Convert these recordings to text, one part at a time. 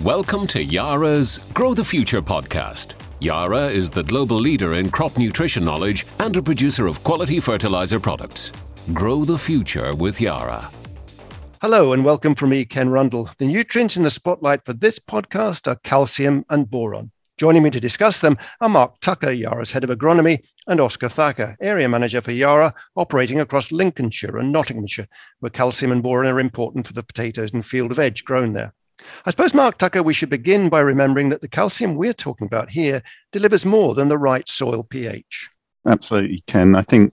Welcome to Yara's Grow the Future podcast. Yara is the global leader in crop nutrition knowledge and a producer of quality fertilizer products. Grow the future with Yara. Hello and welcome from me, Ken Rundle. The nutrients in the spotlight for this podcast are calcium and boron. Joining me to discuss them are Mark Tucker, Yara's head of agronomy, and Oscar Thacker, area manager for Yara, operating across Lincolnshire and Nottinghamshire, where calcium and boron are important for the potatoes and field of edge grown there. I suppose, Mark Tucker, we should begin by remembering that the calcium we're talking about here delivers more than the right soil pH. Absolutely, Ken. I think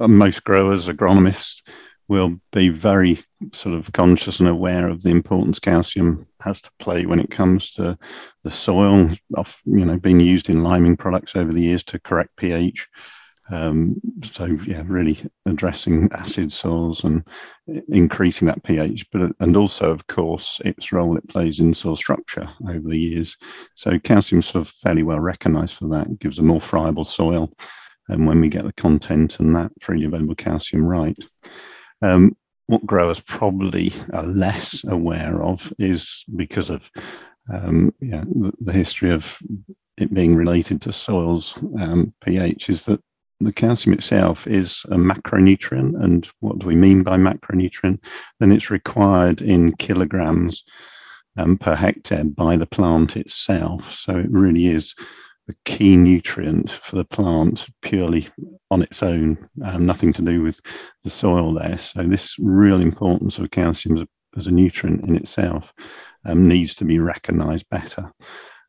most growers, agronomists, will be very sort of conscious and aware of the importance calcium has to play when it comes to the soil. Of you know, being used in liming products over the years to correct pH. Um, so yeah, really addressing acid soils and increasing that pH, but and also of course its role it plays in soil structure over the years. So calcium's sort of fairly well recognised for that. It gives a more friable soil, and when we get the content and that freely available calcium right. Um, what growers probably are less aware of is because of um, yeah, the, the, history of it being related to soils um, pH is that the calcium itself is a macronutrient. And what do we mean by macronutrient? Then it's required in kilograms um, per hectare by the plant itself. So it really is a key nutrient for the plant purely on its own, um, nothing to do with the soil there. So this real importance of calcium as a, as a nutrient in itself um, needs to be recognised better.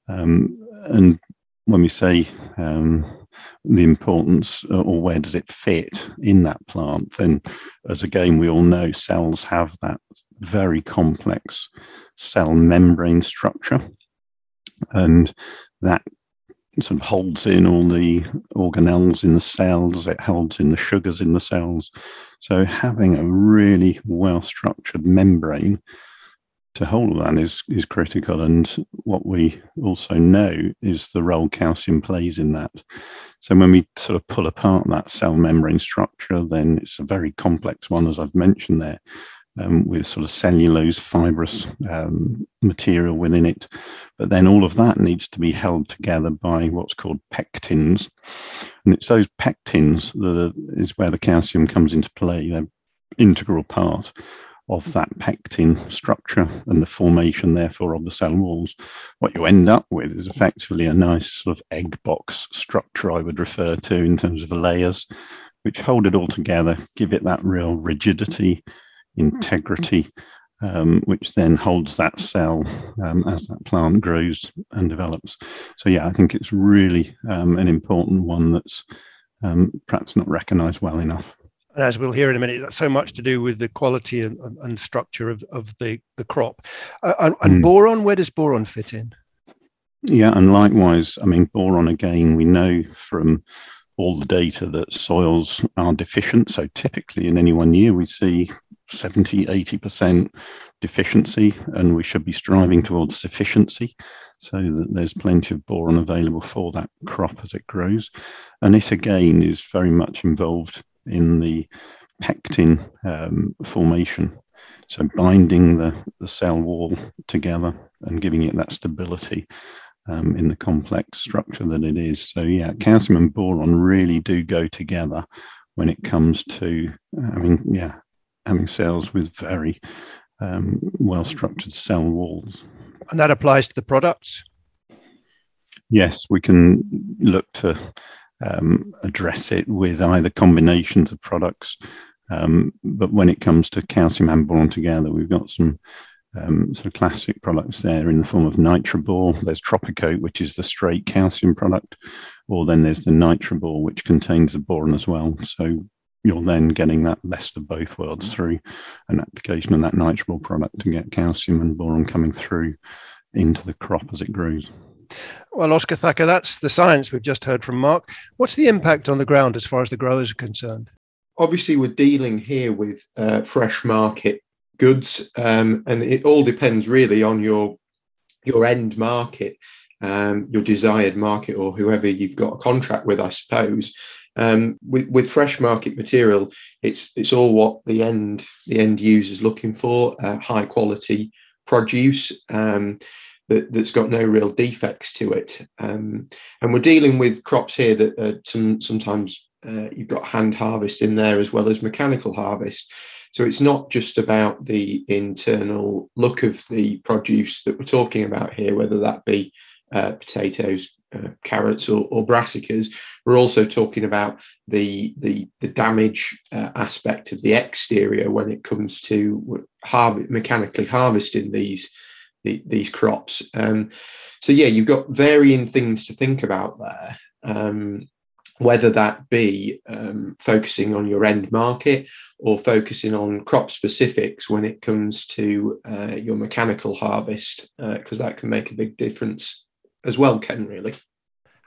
Um, and when we say um, the importance uh, or where does it fit in that plant, then as again we all know, cells have that very complex cell membrane structure. And that sort of holds in all the organelles in the cells, it holds in the sugars in the cells. So having a really well structured membrane to hold that is is critical. And what we also know is the role calcium plays in that. So when we sort of pull apart that cell membrane structure, then it's a very complex one, as I've mentioned there um, with sort of cellulose fibrous um, material within it. But then all of that needs to be held together by what's called pectins. And it's those pectins that are, is where the calcium comes into play. They're integral part of that pectin structure and the formation, therefore, of the cell walls. What you end up with is effectively a nice sort of egg box structure, I would refer to in terms of layers, which hold it all together, give it that real rigidity integrity, um, which then holds that cell um, as that plant grows and develops. So, yeah, I think it's really um, an important one that's um, perhaps not recognized well enough. And as we'll hear in a minute, that's so much to do with the quality and, and structure of, of the, the crop. Uh, and, and mm. boron, where does boron fit in? Yeah, and likewise, I mean, boron again, we know from all the data that soils are deficient. So typically in any one year, we see 70, 80% deficiency, and we should be striving towards sufficiency so that there's plenty of boron available for that crop as it grows. And it again is very much involved in the pectin um, formation. So binding the, the cell wall together and giving it that stability um, in the complex structure that it is. So yeah, calcium and boron really do go together when it comes to having yeah having cells with very um, well structured cell walls. And that applies to the products? Yes, we can look to um, address it with either combinations of products. Um, but when it comes to calcium and boron together, we've got some um, sort of classic products there in the form of Nitrabor. There's Tropicote, which is the straight calcium product, or then there's the Nitrabor, which contains the boron as well. So you're then getting that best of both worlds through an application of that Nitrabor product to get calcium and boron coming through into the crop as it grows. Well, Oscar Thacker, that's the science we've just heard from Mark. What's the impact on the ground as far as the growers are concerned? Obviously, we're dealing here with uh, fresh market goods, um, and it all depends really on your your end market, um, your desired market, or whoever you've got a contract with, I suppose. Um, with, with fresh market material, it's it's all what the end the end user is looking for: uh, high quality produce. Um, that, has got no real defects to it. Um, and we're dealing with crops here that uh, some, sometimes uh, you've got hand harvest in there as well as mechanical harvest. So it's not just about the internal look of the produce that we're talking about here, whether that be uh, potatoes, uh, carrots, or, or, brassicas. We're also talking about the the, the damage uh, aspect of the exterior when it comes to harv- mechanically harvesting these the, these crops. Um, so yeah, you've got varying things to think about there. Um, whether that be um, focusing on your end market or focusing on crop specifics when it comes to uh, your mechanical harvest, because uh, that can make a big difference as well, Ken, really.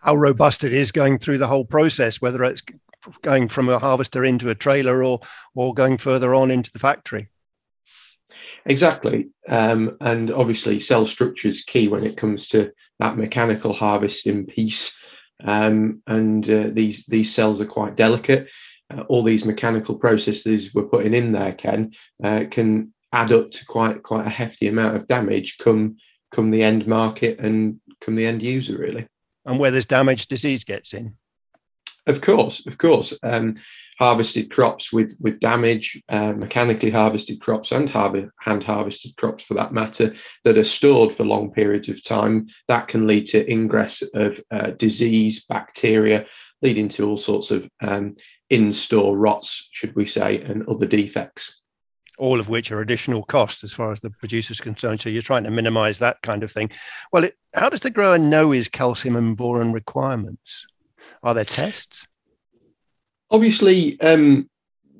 How robust it is going through the whole process, whether it's going from a harvester into a trailer or, or going further on into the factory. Exactly. Um, and obviously, cell structure is key when it comes to that mechanical harvesting piece. Um, and uh, these these cells are quite delicate. Uh, all these mechanical processes we're putting in there, Ken, uh, can add up to quite quite a hefty amount of damage come come the end market and come the end user, really. And where there's damage, disease gets in. Of course, of course. Um, harvested crops with with damage, uh, mechanically harvested crops, and hand harvested crops for that matter, that are stored for long periods of time, that can lead to ingress of uh, disease, bacteria, leading to all sorts of um, in-store rots, should we say, and other defects. All of which are additional costs as far as the producer is concerned. So you're trying to minimise that kind of thing. Well, it, how does the grower know his calcium and boron requirements? Are there tests? Obviously, um,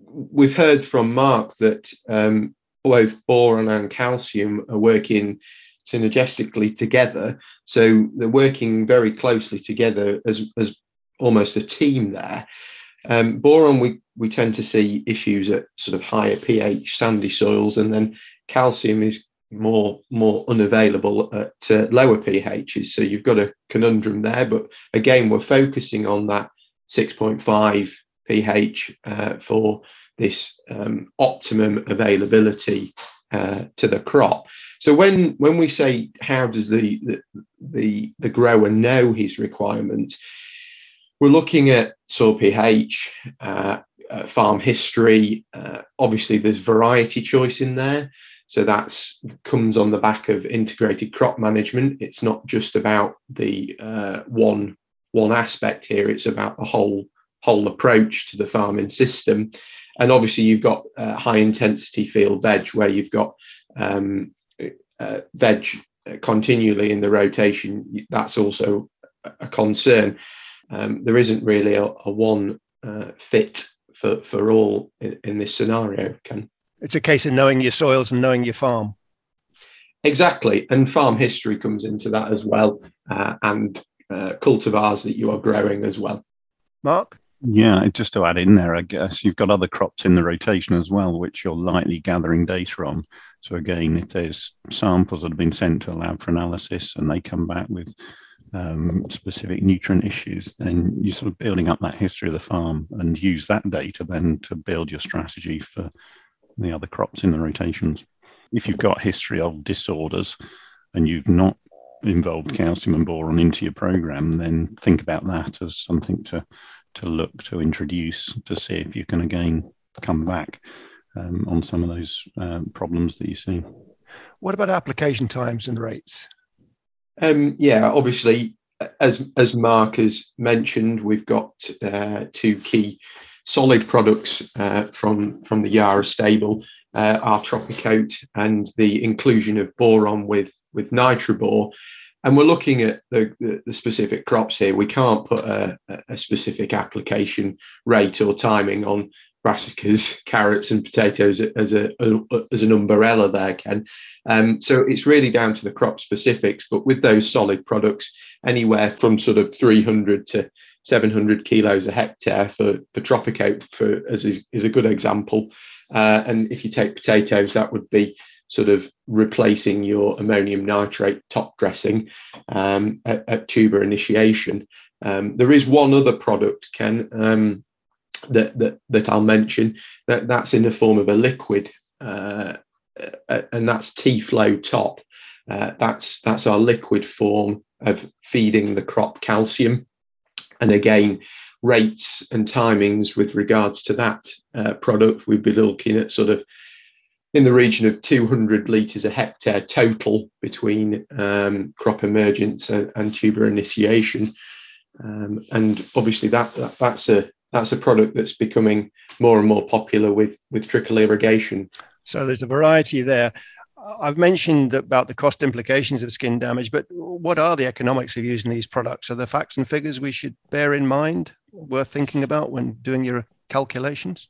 we've heard from Mark that um, both boron and calcium are working synergistically together. So they're working very closely together as, as almost a team there. Um, boron, we, we tend to see issues at sort of higher pH, sandy soils, and then calcium is more more unavailable at uh, lower pHs. So you've got a conundrum there. But again, we're focusing on that 6.5 pH uh, for this um, optimum availability uh, to the crop. So when when we say how does the the the, the grower know his requirements, we're looking at soil pH, uh, uh, farm history. Uh, obviously, there's variety choice in there. So that comes on the back of integrated crop management. It's not just about the uh, one one aspect here. It's about the whole whole approach to the farming system. And obviously, you've got uh, high intensity field veg where you've got um, uh, veg continually in the rotation. That's also a concern. Um, there isn't really a, a one uh, fit for, for all in, in this scenario, Ken. It's a case of knowing your soils and knowing your farm. Exactly. And farm history comes into that as well, uh, and uh, cultivars that you are growing as well. Mark? Yeah, just to add in there, I guess you've got other crops in the rotation as well, which you're likely gathering data on. So again, if there's samples that have been sent to a lab for analysis and they come back with um, specific nutrient issues, then you're sort of building up that history of the farm and use that data then to build your strategy for the other crops in the rotations. If you've got history of disorders and you've not involved calcium and boron into your program, then think about that as something to to look to introduce to see if you can again come back um, on some of those uh, problems that you see. What about application times and rates? Um, yeah, obviously, as as Mark has mentioned, we've got uh, two key solid products uh, from from the Yara stable, uh, our Tropicote and the inclusion of boron with with Nitrabor and we're looking at the, the, the, specific crops here. We can't put a, a, specific application rate or timing on brassicas, carrots, and potatoes as a, a as an umbrella there, Ken. Um, so it's really down to the crop specifics. But with those solid products, anywhere from sort of 300 to 700 kilos a hectare for for Tropicote, for as is, is a good example. Uh, and if you take potatoes, that would be sort of replacing your ammonium nitrate top dressing um, at, at, tuber initiation. Um, there is one other product, Ken, um, that, that, that I'll mention that that's in the form of a liquid, uh and that's T-Flow Top. Uh, that's that's our liquid form of feeding the crop calcium, and again, rates and timings with regards to that uh, product, we'd be looking at sort of in the region of 200 litres a hectare total between um, crop emergence and, and tuber initiation. Um, and obviously that, that, that's a that's a product that's becoming more and more popular with with trickle irrigation. So there's a variety there. I've mentioned about the cost implications of skin damage, but what are the economics of using these products? Are there facts and figures we should bear in mind, worth thinking about when doing your calculations?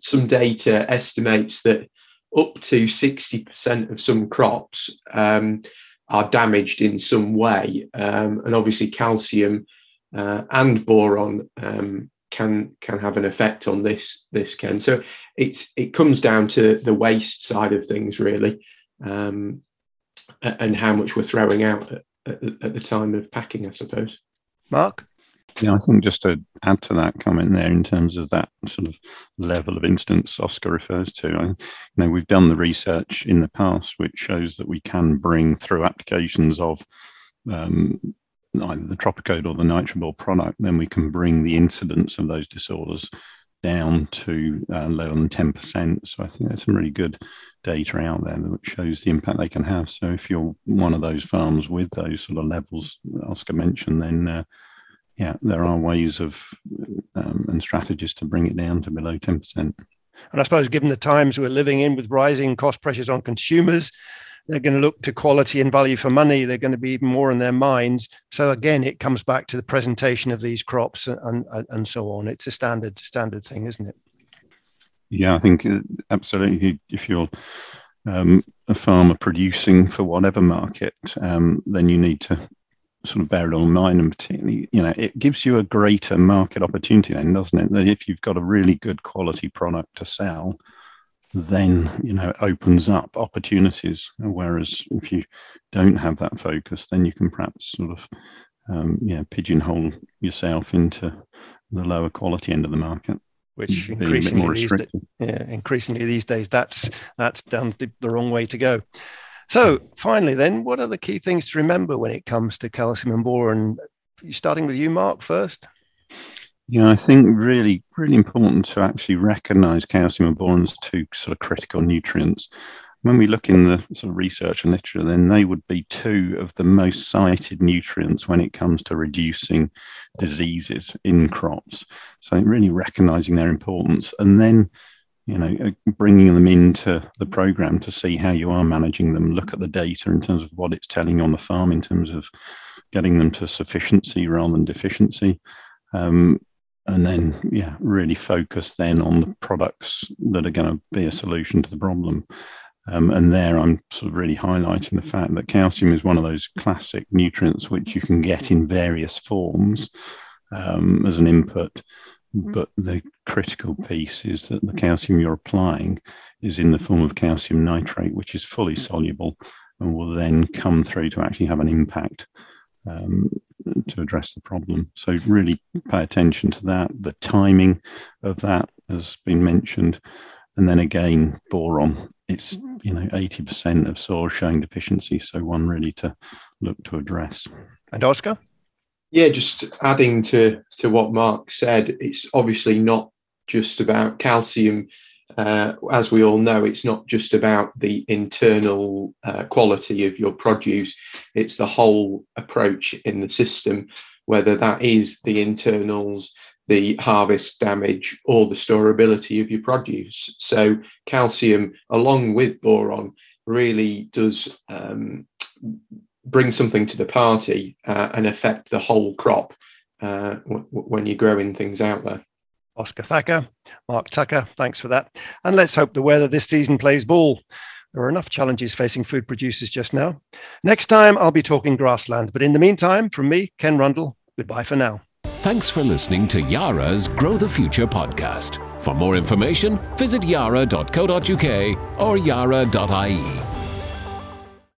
Some data estimates that up to 60% of some crops um, are damaged in some way. Um, and obviously, calcium uh, and boron um, can can have an effect on this this Ken. So it's it comes down to the waste side of things really, um, and how much we're throwing out at, at, at, the time of packing, I suppose. Mark. Yeah, I think just to add to that comment there, in terms of that sort of level of instance Oscar refers to, I, you know, we've done the research in the past which shows that we can bring through applications of um, either the Tropicote or the Nitrabor product, then we can bring the incidence of those disorders down to uh, lower than 10%. So I think there's some really good data out there that shows the impact they can have. So if you're one of those farms with those sort of levels Oscar mentioned, then uh, yeah, there are ways of um, and strategies to bring it down to below 10%. And I suppose given the times we're living in with rising cost pressures on consumers, they're going to look to quality and value for money. They're going to be even more in their minds. So again, it comes back to the presentation of these crops and and, and so on. It's a standard standard thing, isn't it? Yeah, I think uh, absolutely. If you're um, a farmer producing for whatever market, um, then you need to sort of bear it all in mind and particularly you know it gives you a greater market opportunity then doesn't it that if you've got a really good quality product to sell then you know it opens up opportunities. Whereas if you don't have that focus, then you can perhaps sort of um, yeah pigeonhole yourself into the lower quality end of the market which increasingly these, yeah, increasingly these days that's that's down the, the, wrong way to go. So finally, then, what are the key things to remember when it comes to calcium and boron? Starting with you, Mark, first. Yeah, I think really, really important to actually recognise calcium and boron as two sort of critical nutrients. When we look in the sort of research and literature, then they would be two of the most cited nutrients when it comes to reducing diseases in crops. So really recognising their importance, and then you know uh, bringing them into the program to see how you are managing them. Look at the data in terms of what it's telling on the farm in terms of getting them to sufficiency rather than deficiency. Um, and then yeah really focus then on the products that are going to be a solution to the problem um, and there i'm sort of really highlighting the fact that calcium is one of those classic nutrients which you can get in various forms um, as an input mm-hmm. but the critical piece is that the calcium you're applying is in the form of calcium nitrate which is fully soluble and will then come through to actually have an impact um, to address the problem. So really pay attention to that. The timing of that has been mentioned, and then again boron. It's you know eighty percent of soils showing deficiency, so one really to look to address. And Oscar. Yeah, just adding to to what Mark said, it's obviously not just about calcium uh, as we all know, it's not just about the internal uh, quality of your produce, it's the whole approach in the system, whether that is the internals, the harvest damage, or the storability of your produce. So, calcium, along with boron, really does um, bring something to the party uh, and affect the whole crop uh, w- when you're growing things out there. Oscar Thacker, Mark Tucker, thanks for that. And let's hope the weather this season plays ball. There are enough challenges facing food producers just now. Next time, I'll be talking grassland. But in the meantime, from me, Ken Rundle, goodbye for now. Thanks for listening to Yara's Grow the Future podcast. For more information, visit yara.co.uk or yara.ie.